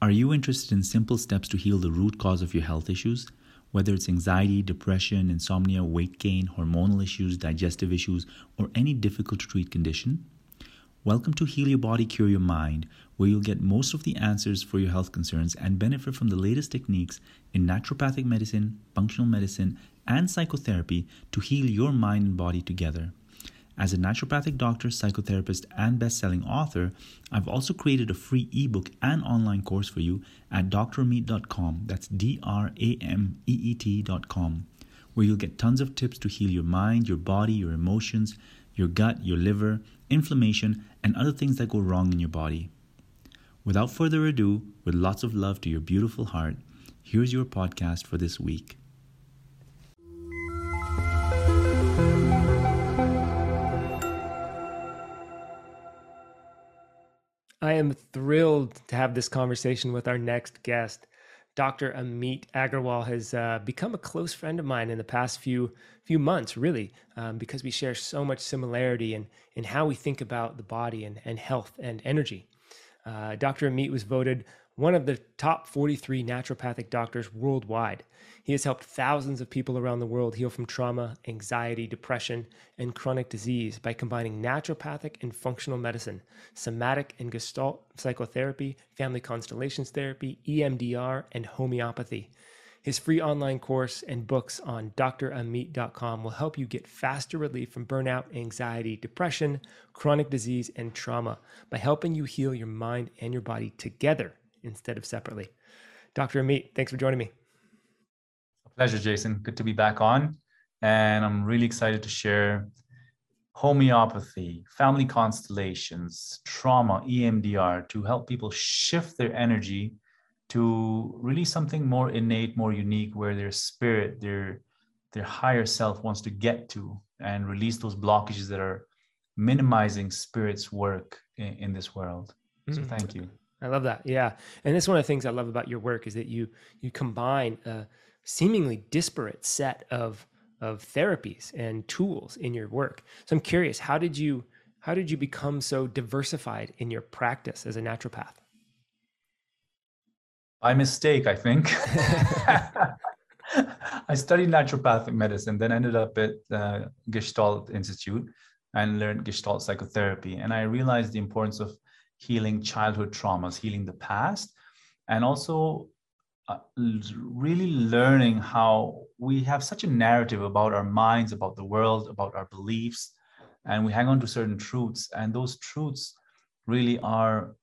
Are you interested in simple steps to heal the root cause of your health issues? Whether it's anxiety, depression, insomnia, weight gain, hormonal issues, digestive issues, or any difficult to treat condition? Welcome to Heal Your Body, Cure Your Mind, where you'll get most of the answers for your health concerns and benefit from the latest techniques in naturopathic medicine, functional medicine, and psychotherapy to heal your mind and body together. As a naturopathic doctor, psychotherapist, and best-selling author, I've also created a free ebook and online course for you at drameet.com. That's D R A M E E T.com, where you'll get tons of tips to heal your mind, your body, your emotions, your gut, your liver, inflammation, and other things that go wrong in your body. Without further ado, with lots of love to your beautiful heart, here's your podcast for this week. I am thrilled to have this conversation with our next guest. Dr. Ameet Aggarwal has uh, become a close friend of mine in the past few few months, really, um, because we share so much similarity in, in how we think about the body and, and health and energy. Uh, Dr. Ameet was voted one of the top 43 naturopathic doctors worldwide. He has helped thousands of people around the world heal from trauma, anxiety, depression, and chronic disease by combining naturopathic and functional medicine, somatic and gestalt psychotherapy, family constellations therapy, EMDR, and homeopathy. His free online course and books on drameet.com will help you get faster relief from burnout, anxiety, depression, chronic disease, and trauma by helping you heal your mind and your body together instead of separately. Dr. Ameet, thanks for joining me. A pleasure, Jason. Good to be back on. And I'm really excited to share homeopathy, family constellations, trauma, EMDR to help people shift their energy to really something more innate, more unique, where their spirit, their their higher self wants to get to and release those blockages that are minimizing spirit's work in, in this world. So mm. thank you. I love that. Yeah. And that's one of the things I love about your work is that you you combine a seemingly disparate set of of therapies and tools in your work. So I'm curious, how did you how did you become so diversified in your practice as a naturopath? By mistake, I think. I studied naturopathic medicine, then ended up at uh, Gestalt Institute and learned Gestalt psychotherapy. And I realized the importance of healing childhood traumas, healing the past, and also uh, really learning how we have such a narrative about our minds, about the world, about our beliefs, and we hang on to certain truths. And those truths really are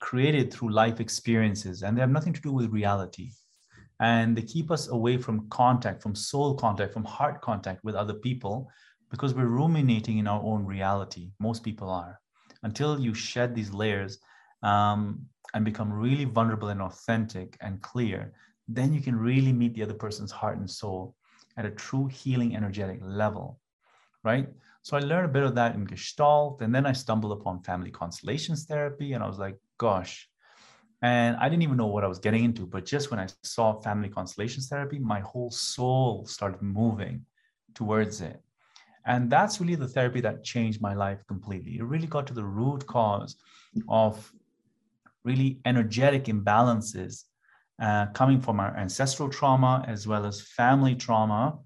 created through life experiences, and they have nothing to do with reality. And they keep us away from contact, from soul contact, from heart contact with other people, because we're ruminating in our own reality. Most people are until you shed these layers um, and become really vulnerable and authentic and clear, then you can really meet the other person's heart and soul at a true healing energetic level, right? So I learned a bit of that in Gestalt, and then I stumbled upon family constellations therapy, and I was like, gosh. And I didn't even know what I was getting into, but just when I saw family constellations therapy, my whole soul started moving towards it. And that's really the therapy that changed my life completely. It really got to the root cause of really energetic imbalances uh, coming from our ancestral trauma as well as family trauma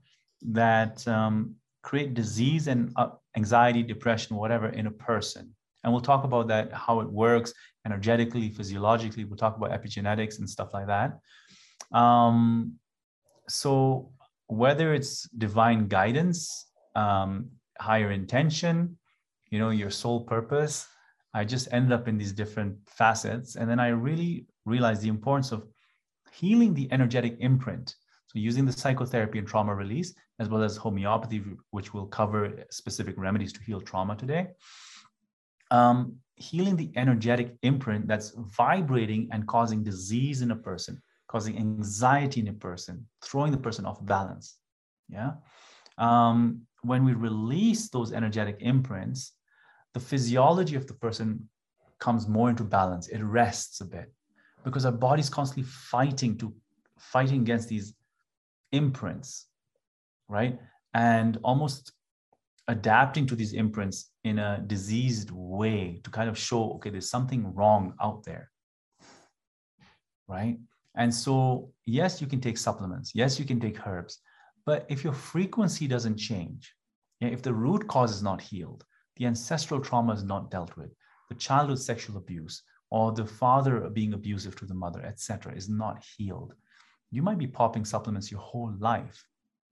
that um, create disease and uh, anxiety, depression, whatever in a person. And we'll talk about that, how it works energetically, physiologically. We'll talk about epigenetics and stuff like that. Um, so, whether it's divine guidance um, higher intention, you know, your sole purpose. I just ended up in these different facets. And then I really realized the importance of healing the energetic imprint. So using the psychotherapy and trauma release, as well as homeopathy, which will cover specific remedies to heal trauma today. Um, healing the energetic imprint that's vibrating and causing disease in a person, causing anxiety in a person, throwing the person off balance. Yeah. Um, when we release those energetic imprints, the physiology of the person comes more into balance. It rests a bit because our body's constantly fighting to fighting against these imprints, right? And almost adapting to these imprints in a diseased way to kind of show, okay, there's something wrong out there. right? And so, yes, you can take supplements. Yes, you can take herbs. But if your frequency doesn't change, if the root cause is not healed, the ancestral trauma is not dealt with, the childhood sexual abuse, or the father being abusive to the mother, etc., is not healed, you might be popping supplements your whole life,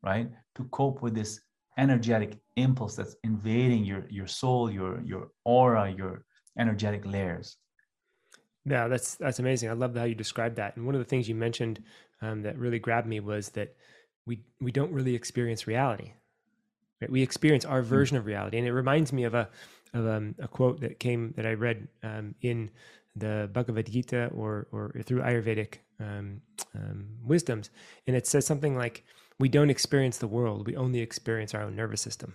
right? To cope with this energetic impulse that's invading your your soul, your your aura, your energetic layers. Yeah, that's that's amazing. I love how you described that. And one of the things you mentioned um, that really grabbed me was that we we don't really experience reality. Right? We experience our hmm. version of reality, and it reminds me of a of um, a quote that came that I read um, in the Bhagavad Gita or or through Ayurvedic um, um, wisdoms, and it says something like, "We don't experience the world; we only experience our own nervous system."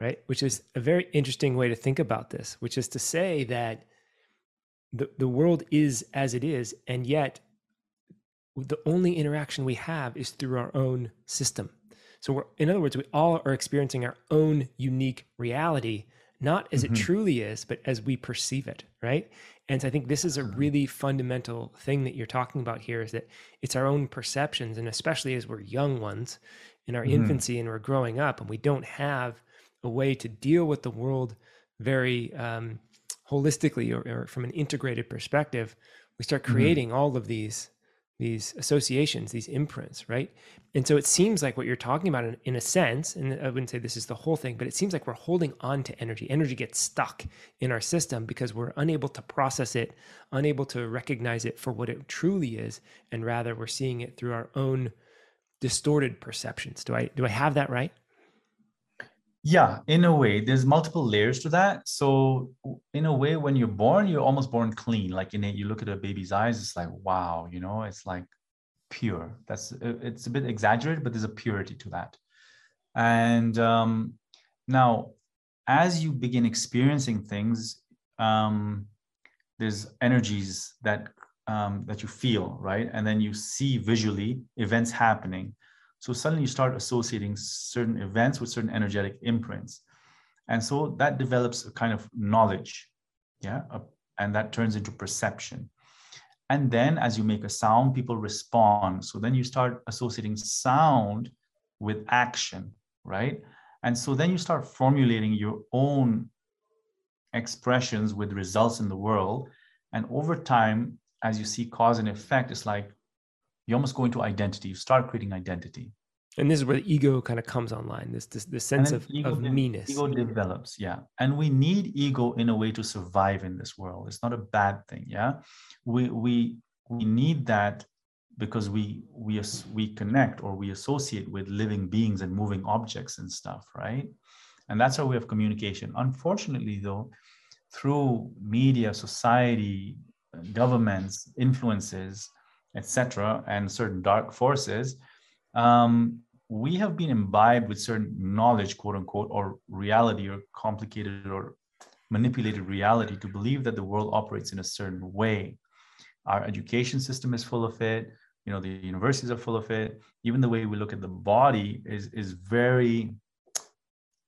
Right, which is a very interesting way to think about this. Which is to say that the the world is as it is, and yet the only interaction we have is through our own system. So we're, in other words, we all are experiencing our own unique reality, not as mm-hmm. it truly is, but as we perceive it, right? And so I think this is a really fundamental thing that you're talking about here is that it's our own perceptions, and especially as we're young ones in our mm-hmm. infancy and we're growing up, and we don't have a way to deal with the world very um, holistically or, or, from an integrated perspective. We start mm-hmm. creating mm-hmm. all of these these associations, these imprints, right? And so it seems like what you're talking about in, in, a sense, and I wouldn't say this is the whole thing, but it seems like we're holding on to energy. Energy gets stuck in our system because we're unable to process it, unable to recognize it for what it truly is, and rather we're seeing it through our own distorted perceptions. Do I do I have that right? Yeah, in a way, there's multiple layers to that. So, in a way, when you're born, you're almost born clean. Like in it, you look at a baby's eyes, it's like wow, you know, it's like pure. That's it's a bit exaggerated, but there's a purity to that. And um, now, as you begin experiencing things, um, there's energies that um, that you feel, right? And then you see visually events happening so suddenly you start associating certain events with certain energetic imprints. And so that develops a kind of knowledge, yeah, and that turns into perception. And then as you make a sound, people respond. So then you start associating sound with action, right? And so then you start formulating your own expressions with results in the world. And over time, as you see cause and effect, it's like you almost go into identity. You start creating identity. And this is where the ego kind of comes online. This this, this sense of, of de- meanness. Ego develops, yeah. And we need ego in a way to survive in this world. It's not a bad thing, yeah. We we we need that because we we we connect or we associate with living beings and moving objects and stuff, right? And that's our way of communication. Unfortunately, though, through media, society, governments, influences, etc., and certain dark forces, um, we have been imbibed with certain knowledge, quote unquote, or reality, or complicated or manipulated reality to believe that the world operates in a certain way. Our education system is full of it. You know, the universities are full of it. Even the way we look at the body is, is very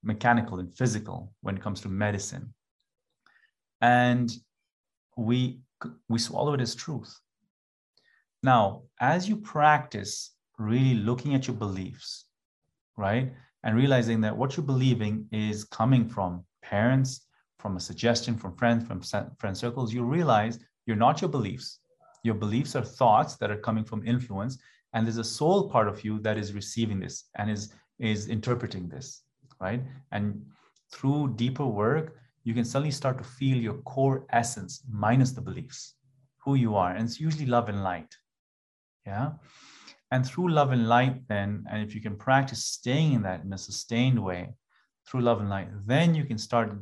mechanical and physical when it comes to medicine. And we, we swallow it as truth. Now, as you practice really looking at your beliefs, right? And realizing that what you're believing is coming from parents, from a suggestion from friends, from friend circles, you realize you're not your beliefs. Your beliefs are thoughts that are coming from influence. And there's a soul part of you that is receiving this and is, is interpreting this, right? And through deeper work, you can suddenly start to feel your core essence minus the beliefs, who you are. And it's usually love and light. Yeah. And through love and light, then, and if you can practice staying in that in a sustained way through love and light, then you can start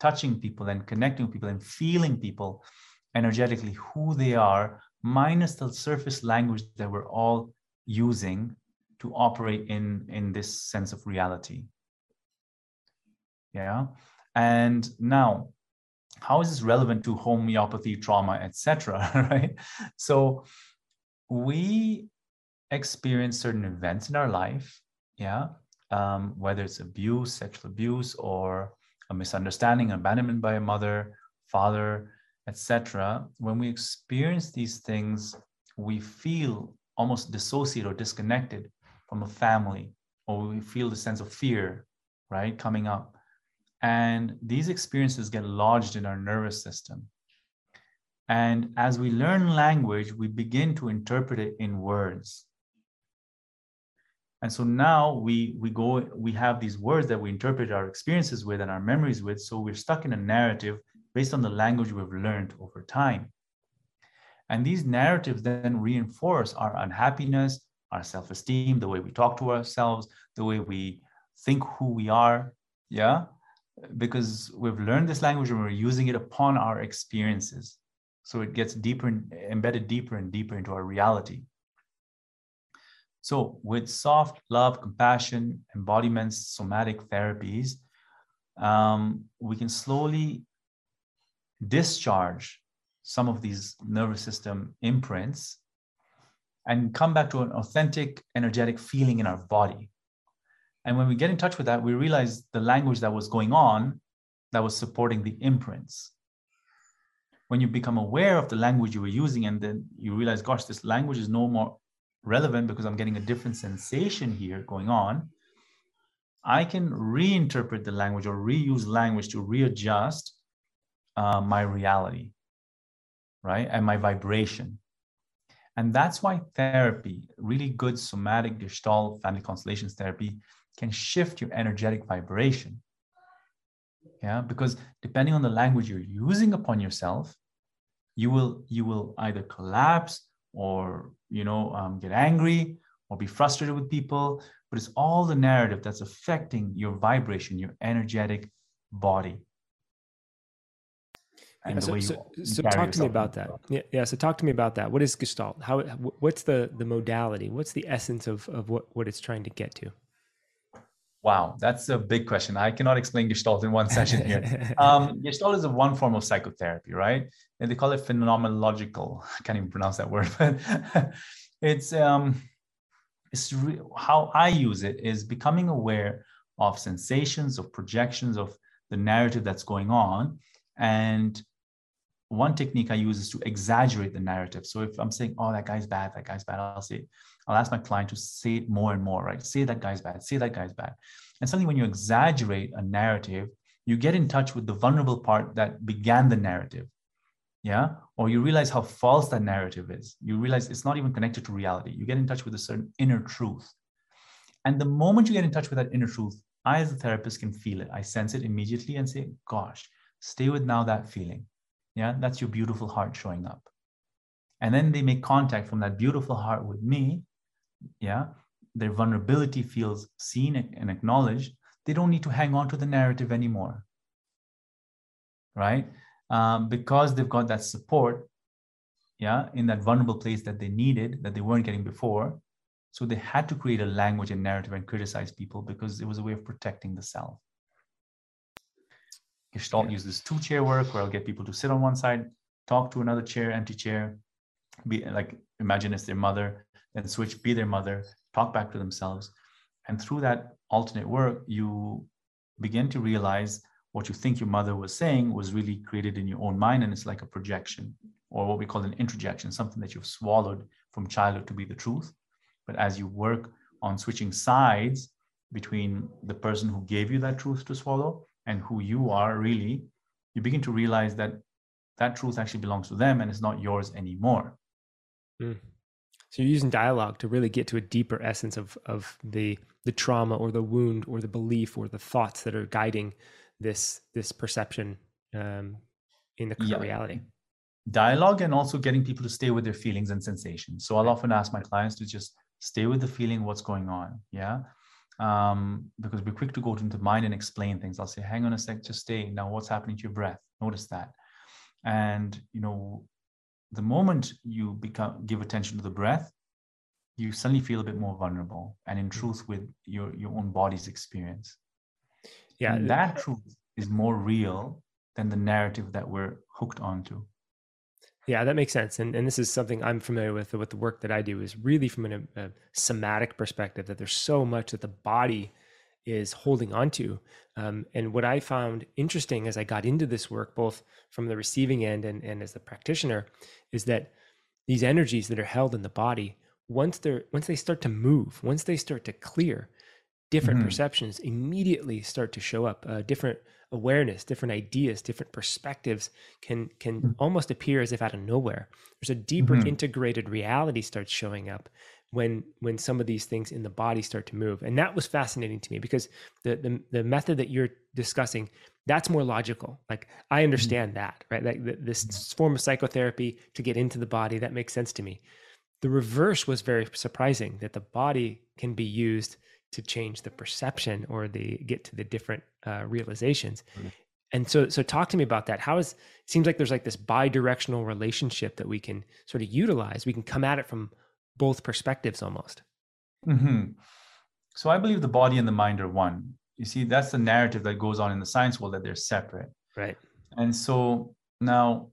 touching people and connecting with people and feeling people energetically who they are, minus the surface language that we're all using to operate in, in this sense of reality. Yeah. And now, how is this relevant to homeopathy, trauma, etc.? right? So we experience certain events in our life, yeah, um, whether it's abuse, sexual abuse, or a misunderstanding, abandonment by a mother, father, etc. When we experience these things, we feel almost dissociated or disconnected from a family, or we feel the sense of fear, right, coming up. And these experiences get lodged in our nervous system. And as we learn language, we begin to interpret it in words. And so now we we go we have these words that we interpret our experiences with and our memories with. So we're stuck in a narrative based on the language we've learned over time. And these narratives then reinforce our unhappiness, our self-esteem, the way we talk to ourselves, the way we think who we are. Yeah. Because we've learned this language and we're using it upon our experiences. So it gets deeper, and embedded deeper and deeper into our reality. So with soft love, compassion, embodiments, somatic therapies, um, we can slowly discharge some of these nervous system imprints and come back to an authentic energetic feeling in our body. And when we get in touch with that, we realize the language that was going on that was supporting the imprints when you become aware of the language you were using and then you realize gosh this language is no more relevant because i'm getting a different sensation here going on i can reinterpret the language or reuse language to readjust uh, my reality right and my vibration. And that's why therapy really good somatic gestalt family constellations therapy can shift your energetic vibration. Yeah because depending on the language you're using upon yourself you will you will either collapse or you know um, get angry or be frustrated with people but it's all the narrative that's affecting your vibration your energetic body. And yeah, so, so, so talk to me about that. yeah, yeah so talk to me about that. What is gestalt? How what's the the modality? What's the essence of of what what it's trying to get to Wow, that's a big question. I cannot explain Gestalt in one session here. um, Gestalt is a one form of psychotherapy, right? And they call it phenomenological. I can't even pronounce that word, but it's um, it's re- how I use it is becoming aware of sensations, of projections, of the narrative that's going on, and one technique I use is to exaggerate the narrative. So if I'm saying, "Oh, that guy's bad," that guy's bad, I'll say, I'll ask my client to say it more and more, right? Say that guy's bad, say that guy's bad. And suddenly when you exaggerate a narrative, you get in touch with the vulnerable part that began the narrative. Yeah. Or you realize how false that narrative is. You realize it's not even connected to reality. You get in touch with a certain inner truth. And the moment you get in touch with that inner truth, I, as a therapist, can feel it. I sense it immediately and say, gosh, stay with now that feeling. Yeah. That's your beautiful heart showing up. And then they make contact from that beautiful heart with me yeah? Their vulnerability feels seen and acknowledged. They don't need to hang on to the narrative anymore. Right? Um, because they've got that support yeah in that vulnerable place that they needed that they weren't getting before. So they had to create a language and narrative and criticize people because it was a way of protecting the self. Gestalt yeah. uses two chair work where i'll get people to sit on one side talk to another chair empty chair be like imagine it's their mother then switch, be their mother, talk back to themselves. And through that alternate work, you begin to realize what you think your mother was saying was really created in your own mind. And it's like a projection or what we call an introjection, something that you've swallowed from childhood to be the truth. But as you work on switching sides between the person who gave you that truth to swallow and who you are really, you begin to realize that that truth actually belongs to them and it's not yours anymore. Mm. So you're using dialogue to really get to a deeper essence of of the the trauma or the wound or the belief or the thoughts that are guiding this this perception um, in the current yeah. reality. Dialogue and also getting people to stay with their feelings and sensations. So I'll often ask my clients to just stay with the feeling, what's going on, yeah. Um, because we're quick to go into mind and explain things. I'll say, hang on a sec, just stay. Now, what's happening to your breath? Notice that. And you know, the moment you become give attention to the breath you suddenly feel a bit more vulnerable and in mm-hmm. truth with your your own body's experience. Yeah and that truth is more real than the narrative that we're hooked onto. Yeah that makes sense. And, and this is something i'm familiar with with the work that i do is really from an, a somatic perspective that there's so much that the body is holding on to. Um, and what I found interesting as I got into this work, both from the receiving end and, and as the practitioner, is that these energies that are held in the body, once they're once they start to move, once they start to clear, different mm-hmm. perceptions immediately start to show up. Uh, different awareness, different ideas, different perspectives can can mm-hmm. almost appear as if out of nowhere. There's a deeper mm-hmm. integrated reality starts showing up when when some of these things in the body start to move and that was fascinating to me because the the, the method that you're discussing that's more logical like i mm-hmm. understand mm-hmm. that right like this mm-hmm. form of psychotherapy to get into the body that makes sense to me the reverse was very surprising that the body can be used to change the perception or the get to the different uh, realizations mm-hmm. and so so talk to me about that how is it seems like there's like this bi-directional relationship that we can sort of utilize we can come at it from both perspectives almost. Mm-hmm. So I believe the body and the mind are one. You see, that's the narrative that goes on in the science world that they're separate. Right. And so now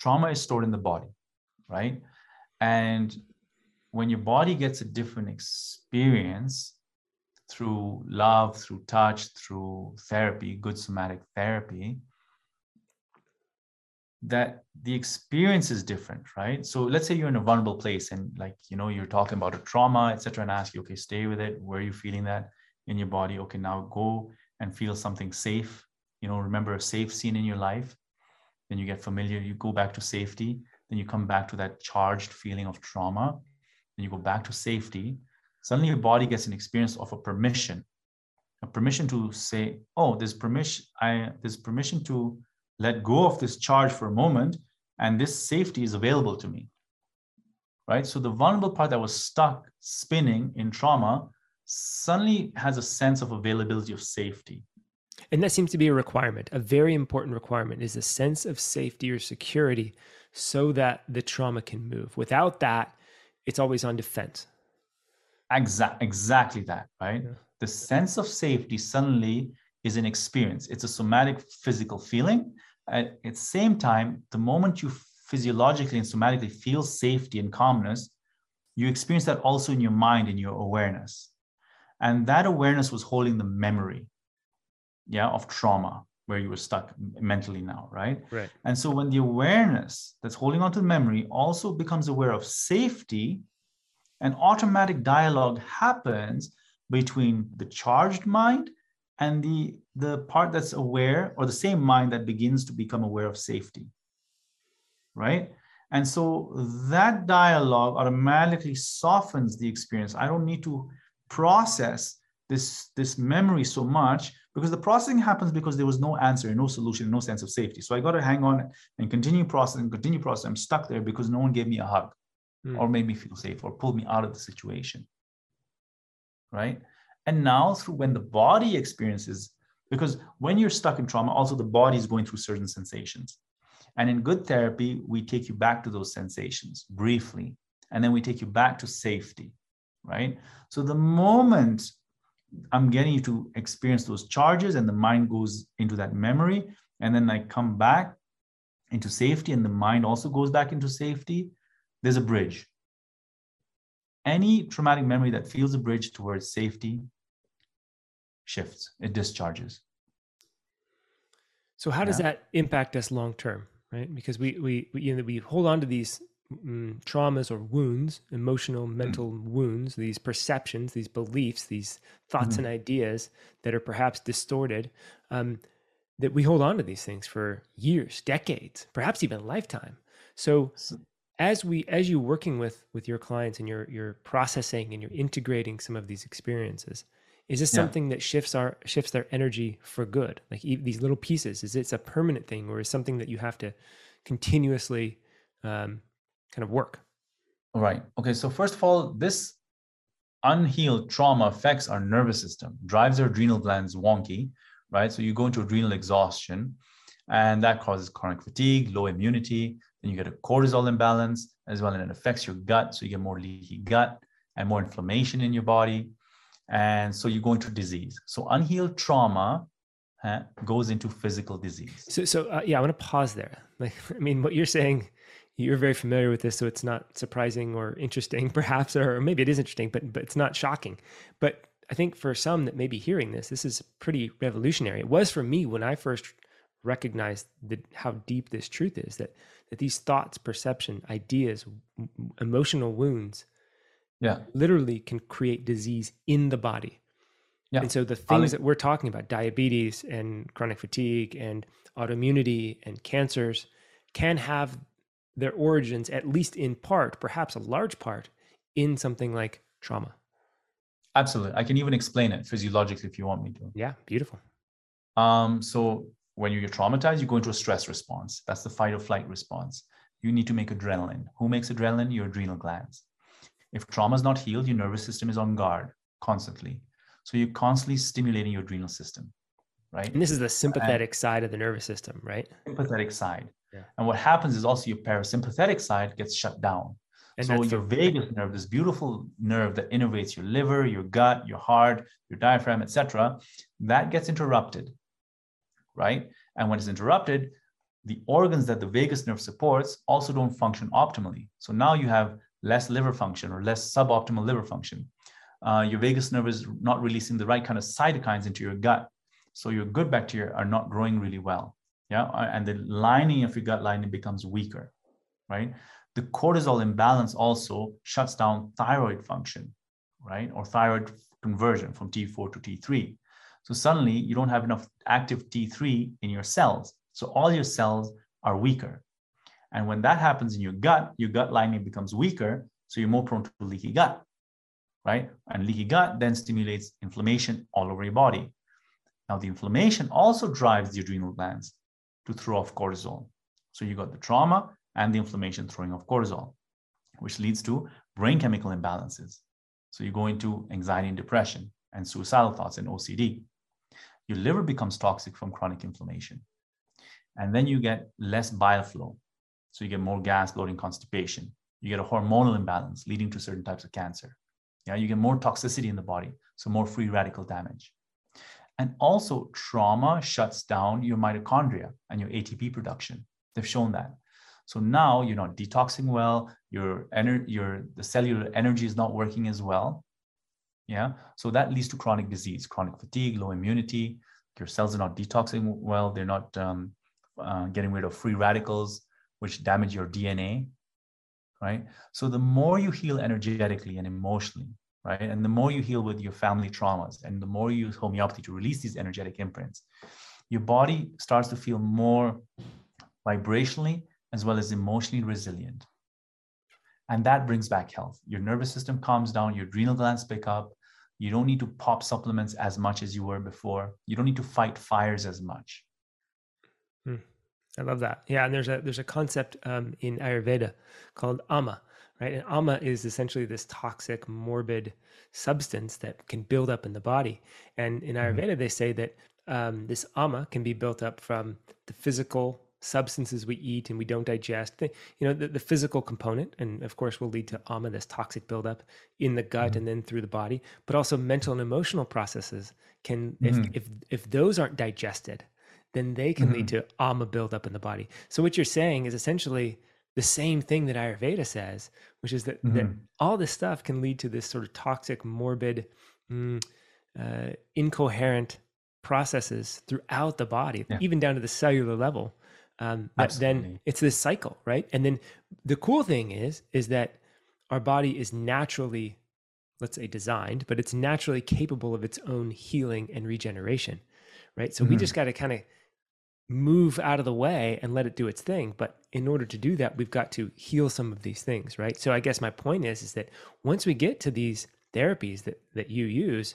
trauma is stored in the body, right? And when your body gets a different experience through love, through touch, through therapy, good somatic therapy, that the experience is different right? So let's say you're in a vulnerable place and like you know you're talking about a trauma etc and ask you okay stay with it. Where are you feeling that in your body? Okay now go and feel something safe. You know remember a safe scene in your life? Then you get familiar you go back to safety. Then you come back to that charged feeling of trauma. Then you go back to safety. Suddenly your body gets an experience of a permission a permission to say oh there's permission i there's permission to let go of this charge for a moment, and this safety is available to me. Right? So the vulnerable part that was stuck spinning in trauma suddenly has a sense of availability of safety. And that seems to be a requirement. A very important requirement is a sense of safety or security so that the trauma can move. Without that, it's always on defense. Exact, exactly that, right? Yeah. The sense of safety suddenly is an experience. It's a somatic physical feeling at the same time, the moment you physiologically and somatically feel safety and calmness, you experience that also in your mind, in your awareness. And that awareness was holding the memory, yeah, of trauma where you were stuck mentally now, right? Right. And so when the awareness that's holding on to the memory also becomes aware of safety, an automatic dialogue happens between the charged mind and the the part that's aware or the same mind that begins to become aware of safety right? And so that dialogue automatically softens the experience. I don't need to process this this memory so much because the processing happens because there was no answer no solution no sense of safety. So i got to hang on and continue processing continue processing. I'm stuck there because no one gave me a hug mm. or made me feel safe or pulled me out of the situation right and now, through when the body experiences, because when you're stuck in trauma, also the body is going through certain sensations. And in good therapy, we take you back to those sensations briefly, and then we take you back to safety, right? So the moment I'm getting you to experience those charges, and the mind goes into that memory, and then I come back into safety, and the mind also goes back into safety, there's a bridge. Any traumatic memory that feels a bridge towards safety shifts, it discharges. So how does yeah. that impact us long term, right? Because we we, we you know we hold on to these mm, traumas or wounds, emotional, mm. mental mm. wounds, these perceptions, these beliefs, these thoughts mm. and ideas that are perhaps distorted. Um, that we hold on to these things for years, decades, perhaps even lifetime. So, as we as you working with with your clients and you're you're processing and you're integrating some of these experiences, is this yeah. something that shifts our shifts their energy for good? Like these little pieces is it's a permanent thing or is something that you have to continuously um, kind of work? Right. Okay so first of all this unhealed trauma affects our nervous system drives our adrenal glands wonky right? So you go into adrenal exhaustion and that causes chronic fatigue low immunity then you get a cortisol imbalance as well and it affects your gut so you get more leaky gut and more inflammation in your body and so you go into disease. So unhealed trauma uh, goes into physical disease. So so uh, yeah i want to pause there. Like i mean what you're saying you're very familiar with this so it's not surprising or interesting perhaps or maybe it is interesting but but it's not shocking. But I think for some that may be hearing this, this is pretty revolutionary. It was for me when I first recognized the, how deep this truth is that that these thoughts, perception, ideas, emotional wounds, yeah, literally can create disease in the body. Yeah. And so the things that we're talking about, diabetes and chronic fatigue and autoimmunity and cancers, can have their origins, at least in part, perhaps a large part, in something like trauma. Absolutely. I can even explain it physiologically if you want me to. Yeah, beautiful. Um, so when you get traumatized, you go into a stress response. That's the fight or flight response. You need to make adrenaline. Who makes adrenaline? Your adrenal glands. If trauma is not healed, your nervous system is on guard constantly. So you're constantly stimulating your adrenal system, right? And this is the sympathetic and side of the nervous system, right? Sympathetic side. Yeah. And what happens is also your parasympathetic side gets shut down. And so your vagus nerve, this beautiful nerve that innervates your liver, your gut, your heart, your diaphragm, etc., that gets interrupted, right? And when it's interrupted, the organs that the vagus nerve supports also don't function optimally. So now you have less liver function or less suboptimal liver function. Uh, your vagus nerve is not releasing the right kind of cytokines into your gut. So your good bacteria are not growing really well. Yeah. And the lining of your gut lining becomes weaker, right? the cortisol imbalance also shuts down thyroid function, right? Or thyroid conversion from T4 to T3. So suddenly you don't have enough active T3 in your cells. So all your cells are weaker. And when that happens in your gut, your gut lining becomes weaker. So you're more prone to leaky gut, right? And leaky gut then stimulates inflammation all over your body. Now, the inflammation also drives the adrenal glands to throw off cortisol. So you got the trauma, and the inflammation throwing off cortisol, which leads to brain chemical imbalances. So you go into anxiety and depression and suicidal thoughts and OCD. Your liver becomes toxic from chronic inflammation. And then you get less bile flow. So you get more gas, bloating, constipation. You get a hormonal imbalance leading to certain types of cancer. Yeah, you get more toxicity in the body, so more free radical damage. And also, trauma shuts down your mitochondria and your ATP production. They've shown that. So now you're not detoxing well, your ener- your the cellular energy is not working as well. Yeah. So that leads to chronic disease, chronic fatigue, low immunity. Your cells are not detoxing well. They're not um, uh, getting rid of free radicals, which damage your DNA. Right. So the more you heal energetically and emotionally, right, and the more you heal with your family traumas, and the more you use homeopathy to release these energetic imprints, your body starts to feel more vibrationally as well as emotionally resilient. And that brings back health. Your nervous system calms down, your adrenal glands pick up. You don't need to pop supplements as much as you were before. You don't need to fight fires as much. Hmm. I love that. Yeah, and there's a there's a concept um, in Ayurveda called ama, right? And ama is essentially this toxic, morbid substance that can build up in the body. And in mm-hmm. Ayurveda, mm-hmm. they say that um, this ama can be built up from the physical substances we eat and we don't digest the, you know the, the, physical component and of course will lead to ama this toxic buildup in the gut mm-hmm. and then through the body but also mental and emotional processes can mm-hmm. if, if if those aren't digested then they can mm-hmm. lead to ama buildup in the body so what you're saying is essentially the same thing that ayurveda says which is that, that mm-hmm. all this stuff can lead to this sort of toxic morbid mm, uh, incoherent processes throughout the body yeah. even down to the cellular level um, but then it's this cycle, right? And then the cool thing is, is that our body is naturally, let's say, designed, but it's naturally capable of its own healing and regeneration, right? So mm-hmm. we just got to kind of move out of the way and let it do its thing. But in order to do that, we've got to heal some of these things, right? So I guess my point is, is that once we get to these therapies that that you use,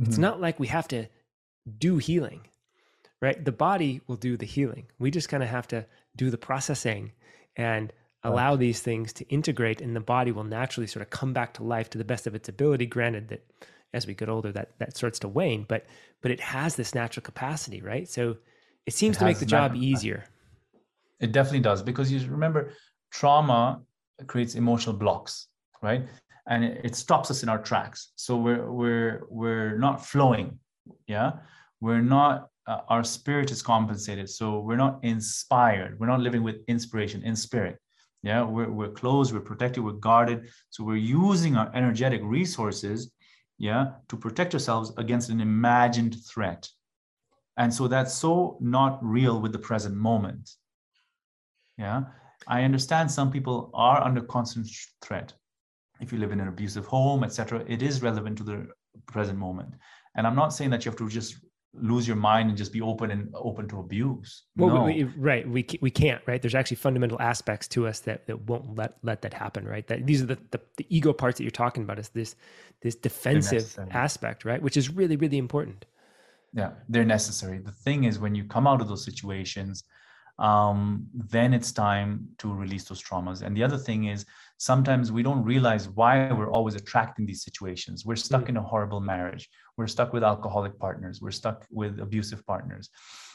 mm-hmm. it's not like we have to do healing right? The body will do the healing. We just kind of have to do the processing and allow right. these things to integrate, and the body will naturally sort of come back to life to the best of its ability. Granted that as we get older, that that starts to wane, but but it has this natural capacity, right? So it seems it to make the job easier. It definitely does because you remember trauma creates emotional blocks, right? And it, it stops us in our tracks. So we're we're we're not flowing, yeah. We're not uh, our spirit is compensated. So we're not inspired. We're not living with inspiration in spirit. Yeah, we're, we're closed, we're protected, we're guarded. So we're using our energetic resources yeah, to protect ourselves against an imagined threat. And so that's so not real with the present moment. Yeah. I understand some people are under constant threat. If you live in an abusive home, etc., it is relevant to the present moment. And I'm not saying that you have to just lose your mind and just be open and open to abuse. Well, no. we, right. We, we can't, right. There's actually fundamental aspects to us that, that won't let, let that happen. Right. That these are the, the, the ego parts that you're talking about is this, this defensive aspect, right. Which is really, really important. Yeah. They're necessary. The thing is when you come out of those situations, um, then it's time to release those traumas. And the other thing is sometimes we don't realize why we're always attracting these situations. We're stuck mm. in a horrible marriage. We're stuck with alcoholic partners. We're stuck with abusive partners.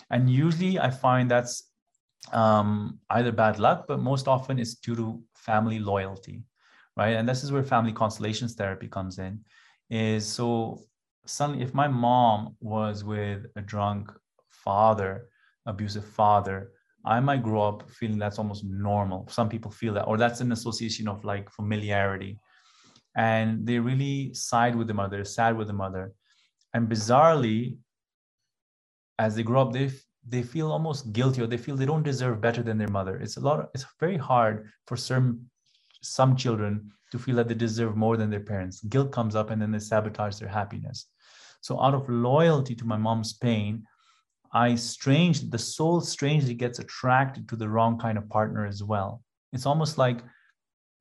And usually I find that's um, either bad luck, but most often it's due to family loyalty, right? And this is where family constellations therapy comes in. Is so suddenly, if my mom was with a drunk father, abusive father, I might grow up feeling that's almost normal. Some people feel that, or that's an association of like familiarity. And they really side with the mother, sad with the mother. And bizarrely, as they grow up, they they feel almost guilty or they feel they don't deserve better than their mother. It's a lot, of, it's very hard for some some children to feel that they deserve more than their parents. Guilt comes up and then they sabotage their happiness. So out of loyalty to my mom's pain, I strange the soul strangely gets attracted to the wrong kind of partner as well. It's almost like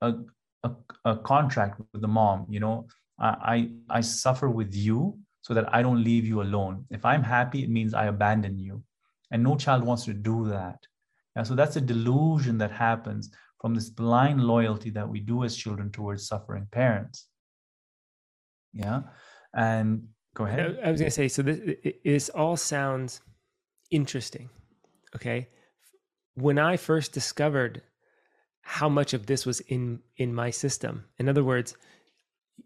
a, a, a contract with the mom. You know, I, I I suffer with you so that I don't leave you alone. If I'm happy, it means I abandon you, and no child wants to do that. And so that's a delusion that happens from this blind loyalty that we do as children towards suffering parents. Yeah, and go ahead. I was going to say so. This, this all sounds interesting. Okay. When I first discovered how much of this was in in my system, in other words,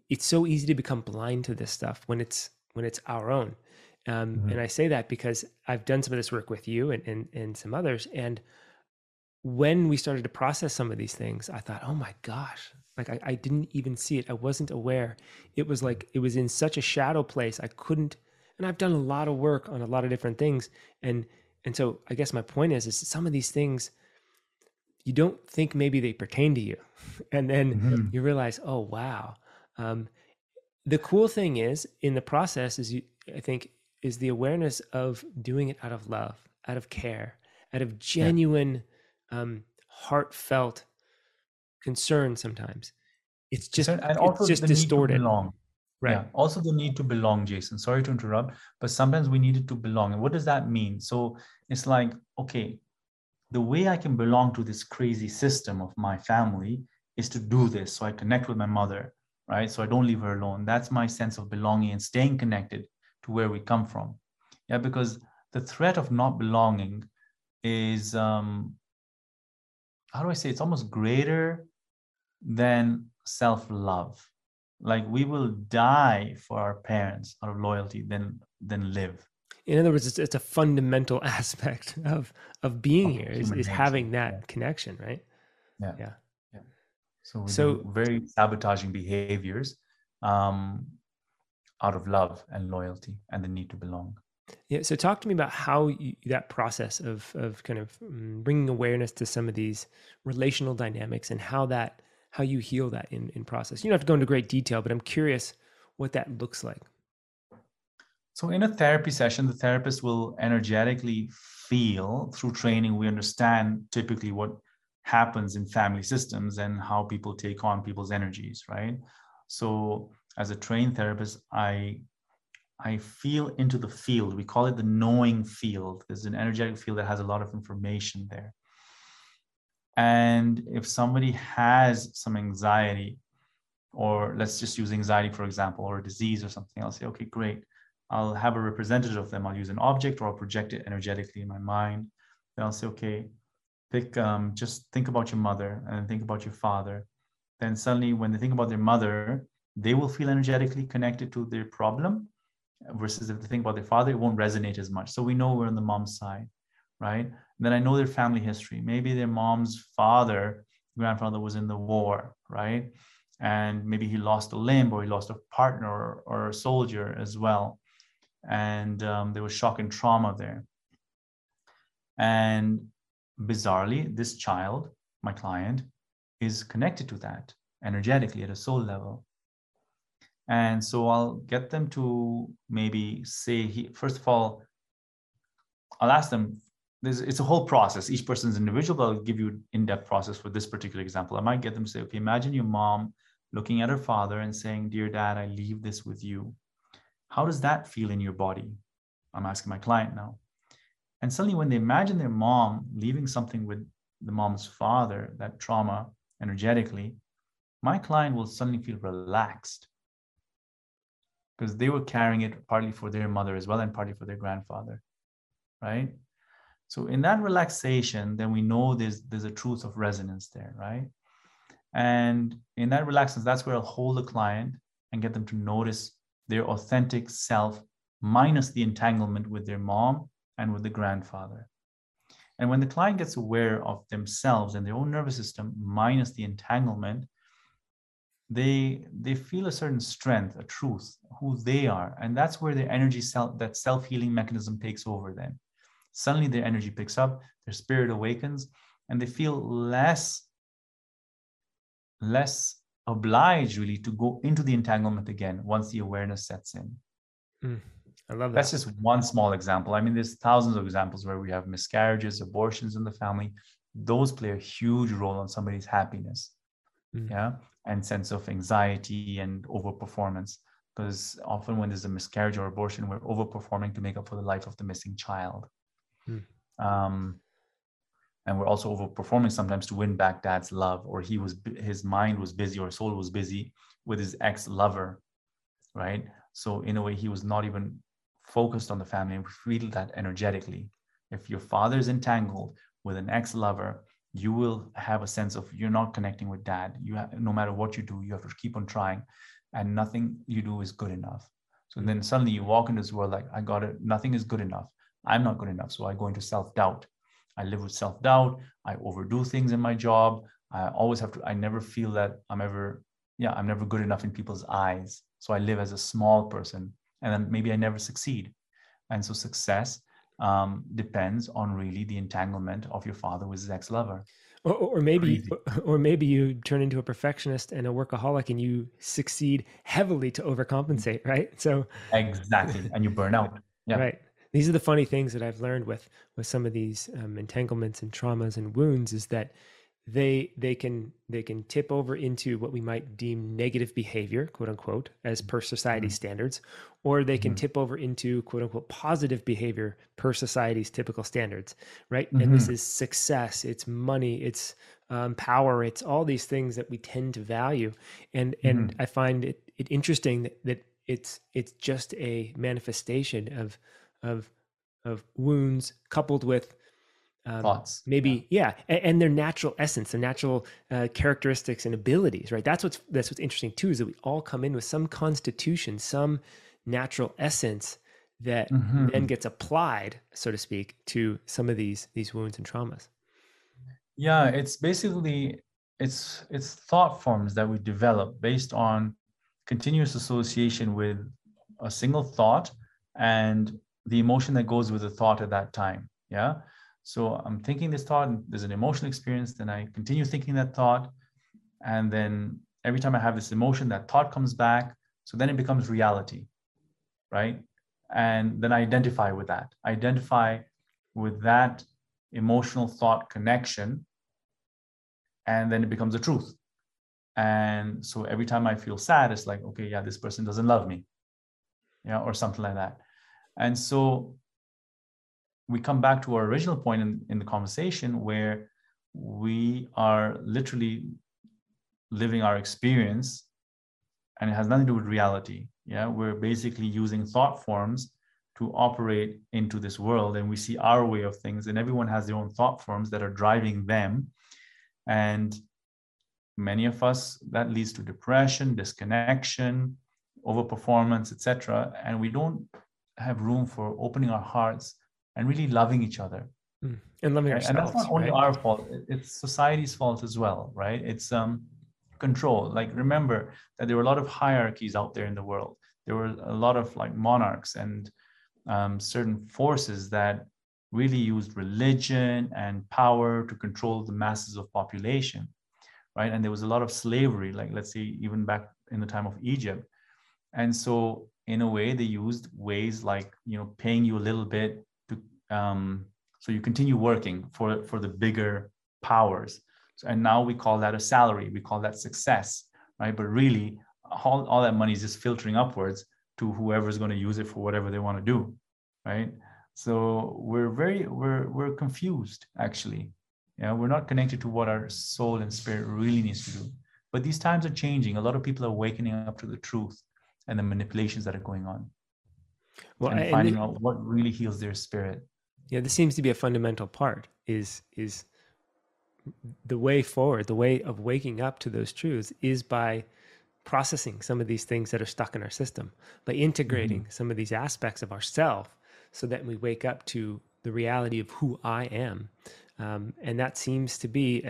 it's so easy to become blind to this stuff when it's when it's our own. Um, mm-hmm. And I say that because I've done some of this work with you and, and and some others. And when we started to process some of these things, I thought, oh my gosh, like I, I didn't even see it. I wasn't aware. It was like it was in such a shadow place. I couldn't and I've done a lot of work on a lot of different things. And and so I guess my point is is some of these things you don't think maybe they pertain to you. And then mm-hmm. you realize, oh wow. Um, the cool thing is in the process is you I think is the awareness of doing it out of love, out of care, out of genuine, yeah. Um, heartfelt concern sometimes. It's just and it's just distorted. Belong. Right. Yeah. Also, the need to belong, Jason. Sorry to interrupt, but sometimes we needed to belong. And what does that mean? So it's like, okay, the way I can belong to this crazy system of my family is to do this. So I connect with my mother, right? So I don't leave her alone. That's my sense of belonging and staying connected to where we come from. Yeah, because the threat of not belonging is, um, how do I say, it's almost greater than self love like we will die for our parents out of loyalty than than live. In other words it's, it's a fundamental aspect of of being of here is, is having that yeah. connection right? Yeah. Yeah, yeah. so so very sabotaging behaviors um out of love and loyalty and the need to belong yeah so talk to me about how you, that process of of kind of mm, bringing awareness to some of these relational dynamics and how that how you heal that in, in process. You don't have to go into great detail, but I'm curious what that looks like. So, in a therapy session, the therapist will energetically feel through training. We understand typically what happens in family systems and how people take on people's energies, right? So, as a trained therapist, I I feel into the field. We call it the knowing field. There's an energetic field that has a lot of information there. And if somebody has some anxiety, or let's just use anxiety, for example, or a disease or something, I'll say, okay, great. I'll have a representative of them. I'll use an object or I'll project it energetically in my mind. Then I'll say, okay, pick, um, just think about your mother and think about your father. Then suddenly, when they think about their mother, they will feel energetically connected to their problem versus if they think about their father, it won't resonate as much. So we know we're on the mom's side, right? then I know their family history. Maybe their mom's father, grandfather was in the war, right? and maybe he lost a limb or he lost a partner or, or a soldier as well and um, there was shock and trauma there and bizarrely this child my client is connected to that energetically at a soul level and so i'll get them to maybe say he first of all i'll ask them there's, it's a whole process each person's individual but i'll give you in-depth process for this particular example i might get them to say okay imagine your mom looking at her father and saying, Dear dad, I leave this with you. How does that feel in your body? I'm asking my client now. And suddenly, when they imagine their mom leaving something with the mom's father, that trauma energetically, my client will suddenly feel relaxed because they were carrying it partly for their mother as well and partly for their grandfather, right? So in that relaxation, then we know there's there's a truth of resonance there, right? And in that relaxation, that's where I'll hold the client and get them to notice their authentic self minus the entanglement with their mom and with the grandfather. And when the client gets aware of themselves and their own nervous system minus the entanglement, they they feel a certain strength, a truth, who they are, and that's where their energy self that self healing mechanism takes over. Then suddenly their energy picks up, their spirit awakens, and they feel less less obliged really to go into the entanglement again once the awareness sets in. Mm, I love that. That's just one small example. I mean, there's thousands of examples where we have miscarriages, abortions in the family. Those play a huge role on somebody's happiness, mm. yeah, and sense of anxiety and overperformance. Because often when there's a miscarriage or abortion, we're overperforming to make up for the life of the missing child. Mm. Um, and we're also overperforming sometimes to win back dad's love or he was his mind was busy or soul was busy with his ex-lover right so in a way he was not even focused on the family and feel that energetically if your father is entangled with an ex-lover you will have a sense of you're not connecting with dad you have, no matter what you do you have to keep on trying and nothing you do is good enough so then suddenly you walk into this world like i got it nothing is good enough i'm not good enough so i go into self-doubt I live with self doubt. I overdo things in my job. I always have to, I never feel that I'm ever, yeah, I'm never good enough in people's eyes. So I live as a small person and then maybe I never succeed. And so success um, depends on really the entanglement of your father with his ex lover. Or, or, maybe, Crazy. or maybe you turn into a perfectionist and a workaholic, and you succeed heavily to overcompensate, right? So exactly, and you burn out. Yeah. Right these are the funny things that I've learned with with some of these um, entanglements and traumas and wounds is that they they can they can tip over into what we might deem negative behavior quote unquote as per society mm-hmm. standards or they can mm-hmm. tip over into quote unquote positive behavior per society's typical standards right mm-hmm. and this mm-hmm. is success it's money it's um, power it's all these things that we tend to value and and mm-hmm. i find it, it interesting that, that it's it's just a manifestation of of of wounds coupled with um, thoughts maybe yeah, yeah. And, and, their natural essence their natural uh, characteristics and abilities right that's what's that's what's interesting too is that we all come in with some constitution some natural essence that mm-hmm. then gets applied so to speak to some of these these wounds and traumas yeah it's basically it's it's thought forms that we develop based on continuous association with a single thought and the emotion that goes with the thought at that time. Yeah. So I'm thinking this thought, and there's an emotional experience, then I continue thinking that thought. And then every time I have this emotion, that thought comes back. So then it becomes reality. Right. And then I identify with that. I identify with that emotional thought connection. And then it becomes a truth. And so every time I feel sad, it's like, okay, yeah, this person doesn't love me. Yeah, or something like that. And so we come back to our original point in, in the conversation where we are literally living our experience and it has nothing to do with reality. Yeah, we're basically using thought forms to operate into this world and we see our way of things and everyone has their own thought forms that are driving them. And many of us that leads to depression disconnection overperformance etc and we don't have room for opening our hearts and really loving each other mm. and loving ourselves and that's not only right? our fault it's society's fault as well right it's um control. Like remember that there were a lot of hierarchies out there in the world. There were a lot of like monarchs and um, certain forces that really used religion and power to control the masses of population, right? And there was a lot of slavery, like let's say even back in the time of Egypt. And so in a way, they used ways like you know paying you a little bit um, so you continue working for for the bigger powers. So, and now we call that a salary. We call that success, right? But really, all, all that money is just filtering upwards to whoever's going to use it for whatever they want to do, right? So we're very we're we're confused actually. Yeah, we're not connected to what our soul and spirit really needs to do. But these times are changing. A lot of people are wakening up to the truth and the manipulations that are going on. Well, and finding and out what really heals their spirit. Yeah, this seems to be a fundamental part. Is is the way forward, the way of waking up to those truths is by processing some of these things that are stuck in our system, by integrating mm-hmm. some of these aspects of ourself so that we wake up to the reality of who I am. Um, and that seems to be,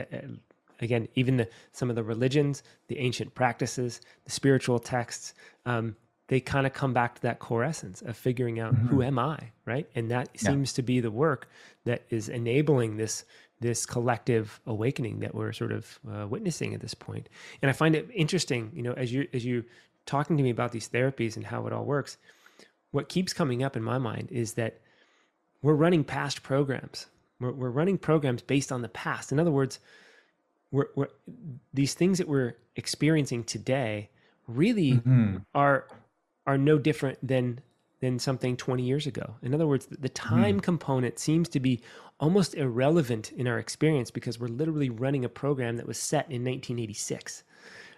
again, even the, some of the religions, the ancient practices, the spiritual texts, um, they kind of come back to that core essence of figuring out mm-hmm. who am I, right? And that yeah. seems to be the work that is enabling this this collective awakening that we're sort of uh, witnessing at this point. And I find it interesting, you know, as you as you talking to me about these therapies and how it all works, what keeps coming up in my mind is that we're running past programs. We're, we're running programs based on the past. In other words, we're, we're these things that we're experiencing today really mm-hmm. are are no different than than something 20 years ago. In other words, the time mm. component seems to be almost irrelevant in our experience because we're literally running a program that was set in 1986.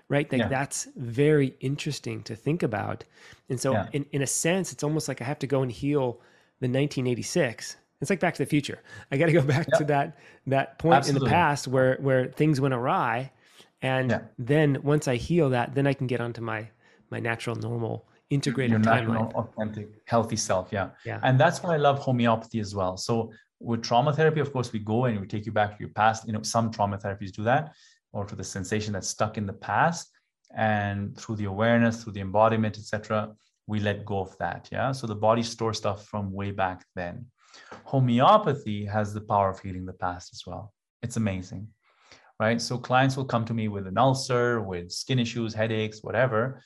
Right? Like yeah. that's very interesting to think about. And so yeah. in, in a sense, it's almost like I have to go and heal the 1986 it's like back to the future i got to go back yep. to that that point Absolutely. in the past where where things went awry and yeah. then once i heal that then i can get onto my my natural normal integrated your timeline. authentic, healthy self. Yeah. Yeah. And that's why I love homeopathy as well. So with trauma therapy, of course, we go and we take you back to your past. You know, some trauma therapies do that, or to the sensation that's stuck in the past. And through the awareness, through the embodiment, etc., we let go of that. Yeah. So the body stores stuff from way back then. Homeopathy has the power of healing the past as well. It's amazing. Right. So clients will come to me with an ulcer, with skin issues, headaches, whatever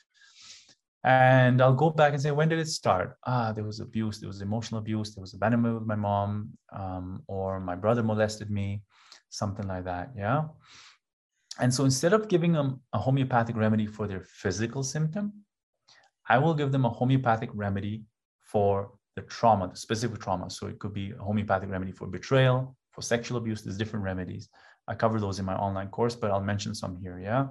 and I'll go back and say, when did it start? Ah, there was abuse, there was emotional abuse, there was abandonment with my mom, um, or my brother molested me, something like that. Yeah. And so instead of giving them a homeopathic remedy for their physical symptom, I will give them a homeopathic remedy for the trauma, the specific trauma. So it could be a homeopathic remedy for betrayal, for sexual abuse. There's different remedies. I cover those in my online course, but I'll mention some here. Yeah.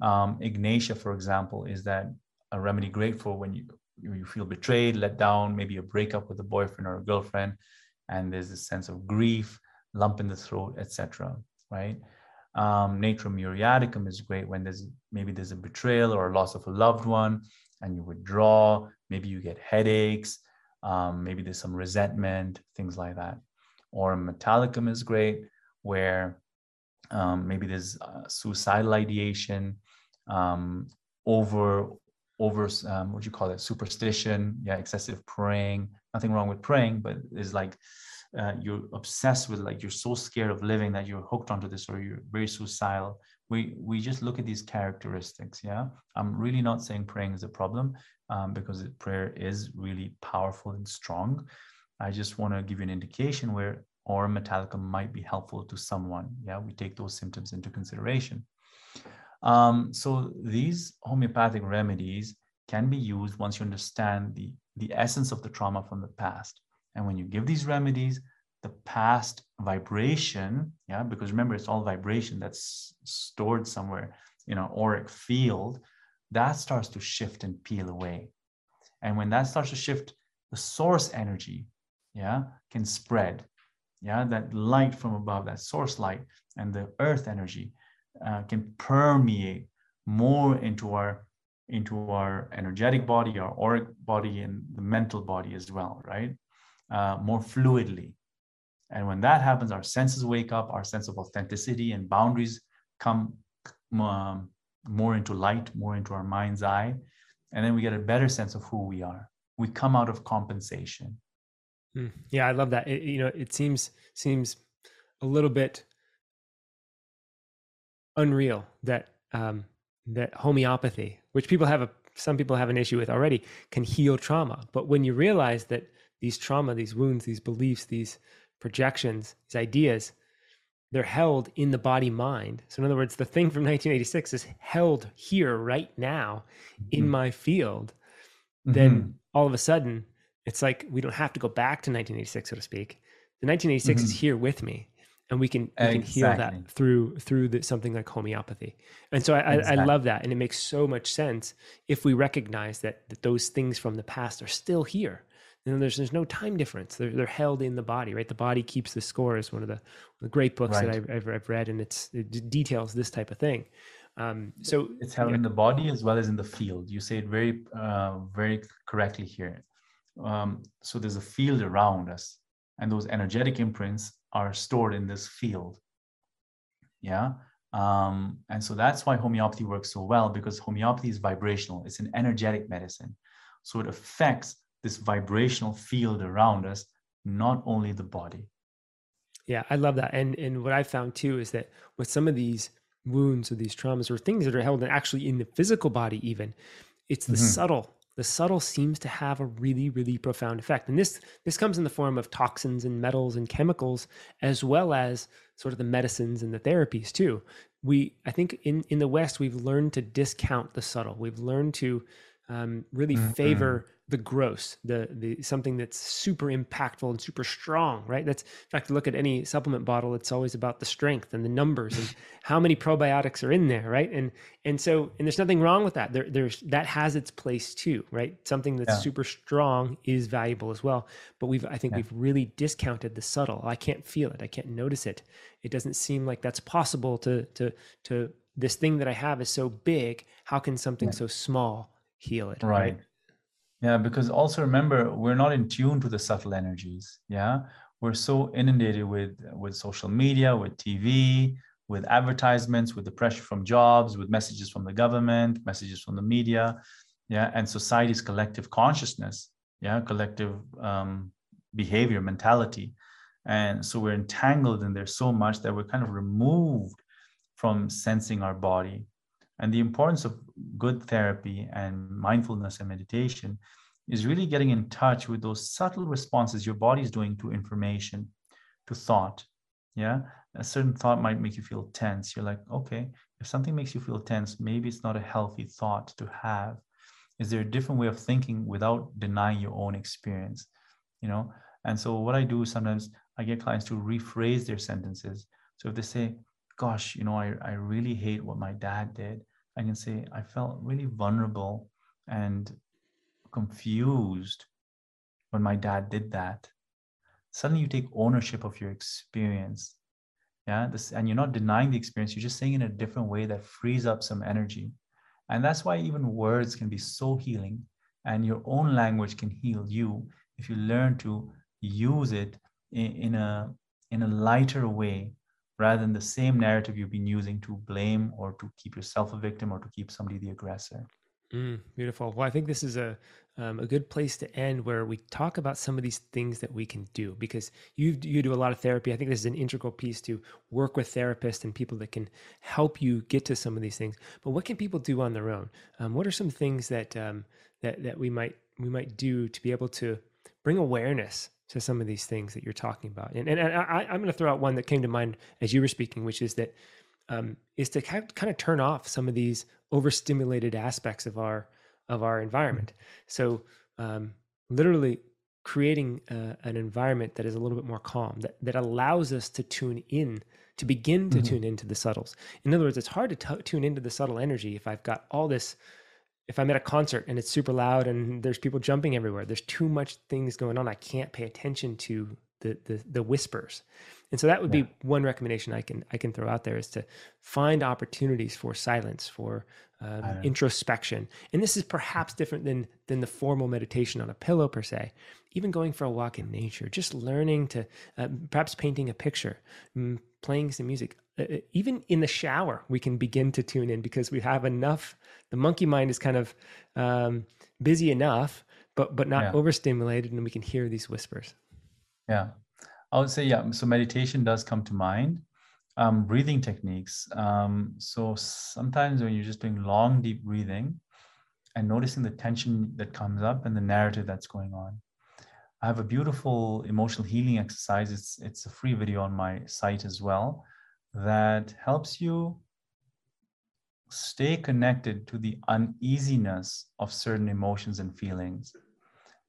Um, Ignatia, for example, is that a remedy great for when you you feel betrayed, let down, maybe a breakup with a boyfriend or a girlfriend, and there's this sense of grief, lump in the throat, etc. Right? Um, Natrum muriaticum is great when there's maybe there's a betrayal or a loss of a loved one, and you withdraw. Maybe you get headaches. Um, maybe there's some resentment, things like that. Aurum metallicum is great where um, maybe there's uh, suicidal ideation, um, over over um, what you call it superstition yeah excessive praying. Nothing wrong with praying but it's like uh, you're obsessed with like you're so scared of living that you're hooked onto this or you're very suicidal. We we just look at these characteristics yeah? I'm really not saying praying is a problem um, because prayer is really powerful and strong. I just want to give you an indication where Aurum metallicum might be helpful to someone yeah? We take those symptoms into consideration um, so these homeopathic remedies can be used once you understand the, the essence of the trauma from the past. And when you give these remedies, the past vibration, yeah, because remember, it's all vibration that's stored somewhere in our auric field, that starts to shift and peel away. And when that starts to shift, the source energy, yeah, can spread. Yeah, that light from above, that source light, and the earth energy uh, can permeate more into our into our energetic body, our auric body, and the mental body as well, right? Uh, more fluidly. And when that happens, our senses wake up, our sense of authenticity and boundaries come um, more into light, more into our mind's eye. And then we get a better sense of who we are. We come out of compensation. Mm, yeah, I love that. It, you know, it seems seems a little bit unreal that um, that homeopathy, which people have a some people have an issue with already, can heal trauma. But when you realize that these trauma, these wounds, these beliefs, these projections, these ideas, they're held in the body mind. So, in other words, the thing from 1986 is held here right now in mm-hmm. my field. Mm-hmm. Then all of a sudden, it's like we don't have to go back to 1986, so to speak. The 1986 mm-hmm. is here with me, and we can we exactly. can heal that through through the, something like homeopathy. And so I, exactly. I, I love that, and it makes so much sense if we recognize that, that those things from the past are still here and there's there's no time difference. They're they're held in the body, right? The body keeps the score. Is one of the, the great books right. that I've, I've, I've read, and it's it details this type of thing. Um, so it's held yeah. in the body as well as in the field. You say it very uh, very correctly here. Um, so there's a field around us, and those energetic imprints are stored in this field. Yeah. Um, and so that's why homeopathy works so well because homeopathy is vibrational. It's an energetic medicine. So it affects this vibrational field around us, not only the body. Yeah, I love that. And and what I found too is that with some of these wounds or these traumas or things that are held actually in the physical body, even, it's the mm-hmm. subtle. The subtle seems to have a really, really profound effect. And this this comes in the form of toxins and metals and chemicals, as well as sort of the medicines and the therapies too. We I think in in the West we've learned to discount the subtle. We've learned to um, really mm-hmm. favor the gross, the the something that's super impactful and super strong, right? That's in fact, look at any supplement bottle. It's always about the strength and the numbers and how many probiotics are in there, right? And and so and there's nothing wrong with that. There, there's that has its place too, right? Something that's yeah. super strong is valuable as well. But we've I think yeah. we've really discounted the subtle. I can't feel it. I can't notice it. It doesn't seem like that's possible to to to this thing that I have is so big. How can something yeah. so small heal it? right? right? Yeah, because also remember, we're not in tune to the subtle energies. Yeah. We're so inundated with with social media, with TV, with advertisements, with the pressure from jobs, with messages from the government, messages from the media, yeah, and society's collective consciousness, yeah, collective um, behavior, mentality, and so we're entangled in there so much that we're kind of removed from sensing our body, and the importance of good therapy and mindfulness and meditation is really getting in touch with those subtle responses your body is doing to information, to thought. Yeah. A certain thought might make you feel tense. You're like, okay, if something makes you feel tense, maybe it's not a healthy thought to have. Is there a different way of thinking without denying your own experience? You know? And so what I do sometimes I get clients to rephrase their sentences. So if they say, gosh, you know, I, I really hate what my dad did, I can say, I felt really vulnerable and confused when my dad did that. Suddenly you take ownership of your experience. Yeah. This, and you're not denying the experience, you're just saying in a different way that frees up some energy. And that's why even words can be so healing. And your own language can heal you if you learn to use it in, in a in a lighter way rather than the same narrative you've been using to blame or to keep yourself a victim or to keep somebody the aggressor. Mm, beautiful. Well, I think this is a um, a good place to end where we talk about some of these things that we can do because you you do a lot of therapy. I think this is an integral piece to work with therapists and people that can help you get to some of these things. But what can people do on their own? Um, what are some things that um, that that we might we might do to be able to bring awareness to some of these things that you're talking about. And, and I, am going to throw out one that came to mind as you were speaking, which is that um, is to kind of turn off some of these overstimulated aspects of our of our environment. So um, literally creating uh, an environment that is a little bit more calm, that, that allows us to tune in, to begin to mm-hmm. tune into the subtles. In other words, it's hard to t- tune into the subtle energy if I've got all this if I'm at a concert and it's super loud and there's people jumping everywhere, there's too much things going on. I can't pay attention to the the, the whispers. And so that would yeah. be one recommendation I can I can throw out there is to find opportunities for silence, for um, introspection. And this is perhaps different than than the formal meditation on a pillow per se. Even going for a walk in nature, just learning to uh, perhaps painting a picture, mm, playing some music. Uh, uh, even in the shower, we can begin to tune in because we have enough. The monkey mind is kind of um, busy enough, but but not yeah. overstimulated, and we can hear these whispers. Yeah, I would say yeah. So meditation does come to mind. Um, breathing techniques. Um, so sometimes when you're just doing long, deep breathing, and noticing the tension that comes up and the narrative that's going on. I have a beautiful emotional healing exercise. It's it's a free video on my site as well that helps you stay connected to the uneasiness of certain emotions and feelings.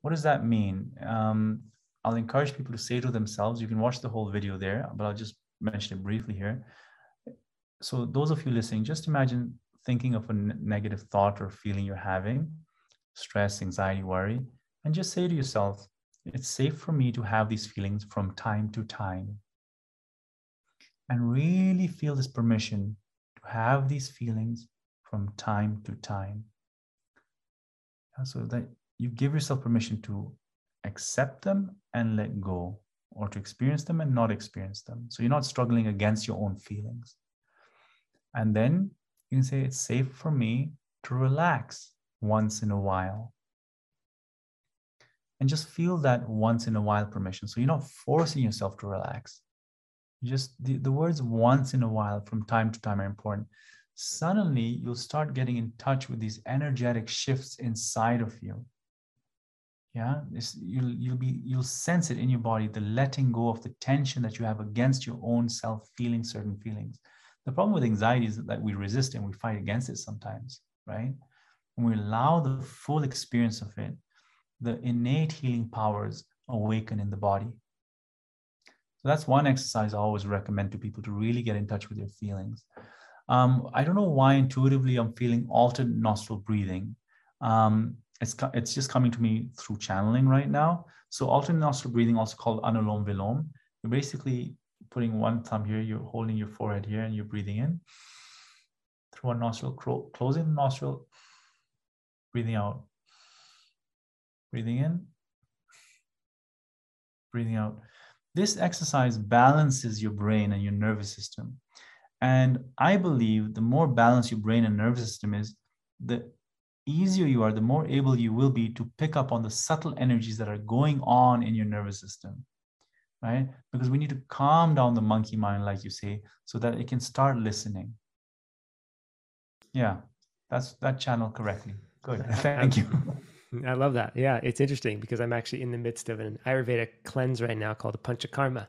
What does that mean? Um, I'll encourage people to say to themselves, you can watch the whole video there, but I'll just mention it briefly here. So, those of you listening, just imagine thinking of a negative thought or feeling you're having, stress, anxiety, worry, and just say to yourself, it's safe for me to have these feelings from time to time. And really feel this permission to have these feelings from time to time. So that you give yourself permission to accept them and let go, or to experience them and not experience them. So you're not struggling against your own feelings. And then you can say, It's safe for me to relax once in a while. And just feel that once in a while permission. So you're not forcing yourself to relax. You just the, the words once in a while from time to time are important. Suddenly you'll start getting in touch with these energetic shifts inside of you yeah this, you'll you'll be you'll sense it in your body the letting go of the tension that you have against your own self feeling certain feelings. The problem with anxiety is that we resist and we fight against it sometimes right? When we allow the full experience of it the innate healing powers awaken in the body. So that's one exercise i always recommend to people to really get in touch with your feelings. Um, i don't know why intuitively i'm feeling altered nostril breathing. Um, it's it's just coming to me through channeling right now. So alternate nostril breathing, also called anulom vilom, you're basically putting one thumb here, you're holding your forehead here, and you're breathing in through one nostril, closing the nostril, breathing out, breathing in, breathing out. This exercise balances your brain and your nervous system. And I believe the more balanced your brain and nervous system is, the easier you are, the more able you will be to pick up on the subtle energies that are going on in your nervous system, right? Because we need to calm down the monkey mind, like you say, so that it can start listening. Yeah, that's that channel correctly. Good. Thank you. I love that. Yeah, it's interesting because I'm actually in the midst of an Ayurveda cleanse right now called a Panchakarma.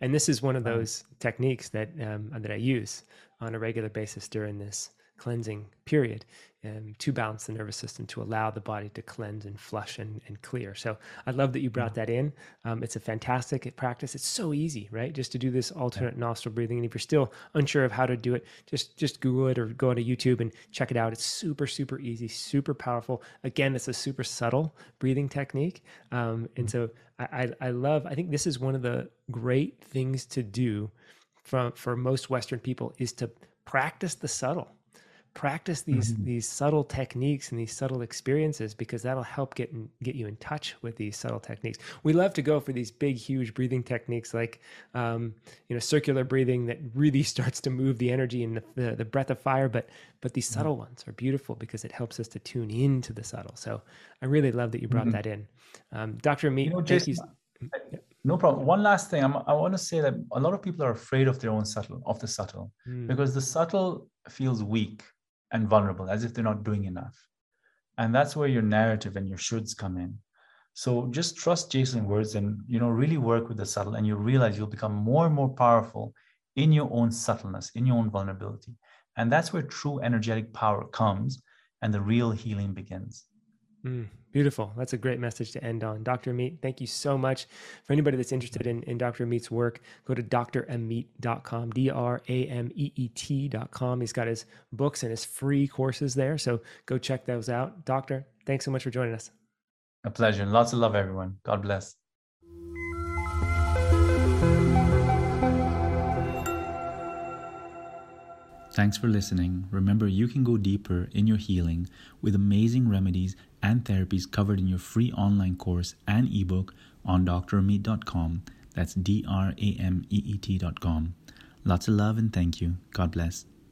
And this is one of those techniques that um, that I use on a regular basis during this cleansing period um, to balance the nervous system to allow the body to cleanse and flush and, and clear. So I love that you brought that in. Um, it's a fantastic practice. It's so easy, right? Just to do this alternate nostril breathing. And if you're still unsure of how to do it, just just Google it or go onto YouTube and check it out. It's super super easy, super powerful. Again, it's a super subtle breathing technique. Um, and so I, I I love. I think this is one of the great things to do from for most Western people is to practice the subtle practice these mm-hmm. these subtle techniques and these subtle experiences because that'll help get in, get you in touch with these subtle techniques. We love to go for these big, huge breathing techniques like um, you know circular breathing that really starts to move the energy and the, the, the breath of fire. But but these mm-hmm. subtle ones are beautiful because it helps us to tune into the subtle. So I really love that you brought mm-hmm. that in, um, Doctor Ameet. You know, Jason, you. No problem. One last thing, I'm, i want to say that a lot of people are afraid of their own subtle, of the subtle, mm. because the subtle feels weak and vulnerable, as if they're not doing enough. And that's where your narrative and your shoulds come in. So just trust Jason's words and you know really work with the subtle, and you realize you'll become more and more powerful in your own subtleness, in your own vulnerability. And that's where true energetic power comes and the real healing begins. Mm, beautiful. That's a great message to end on. Dr. Ameet, thank you so much. For anybody that's interested in, in Dr. Ameet's work, go to drameet.com, D R A M E E T.com. He's got his books and his free courses there. So go check those out. Doctor, thanks so much for joining us. A pleasure. Lots of love, everyone. God bless. Thanks for listening. Remember, you can go deeper in your healing with amazing remedies and therapies covered in your free online course and ebook on drameet.com. That's D R A M E E T.com. Lots of love and thank you. God bless.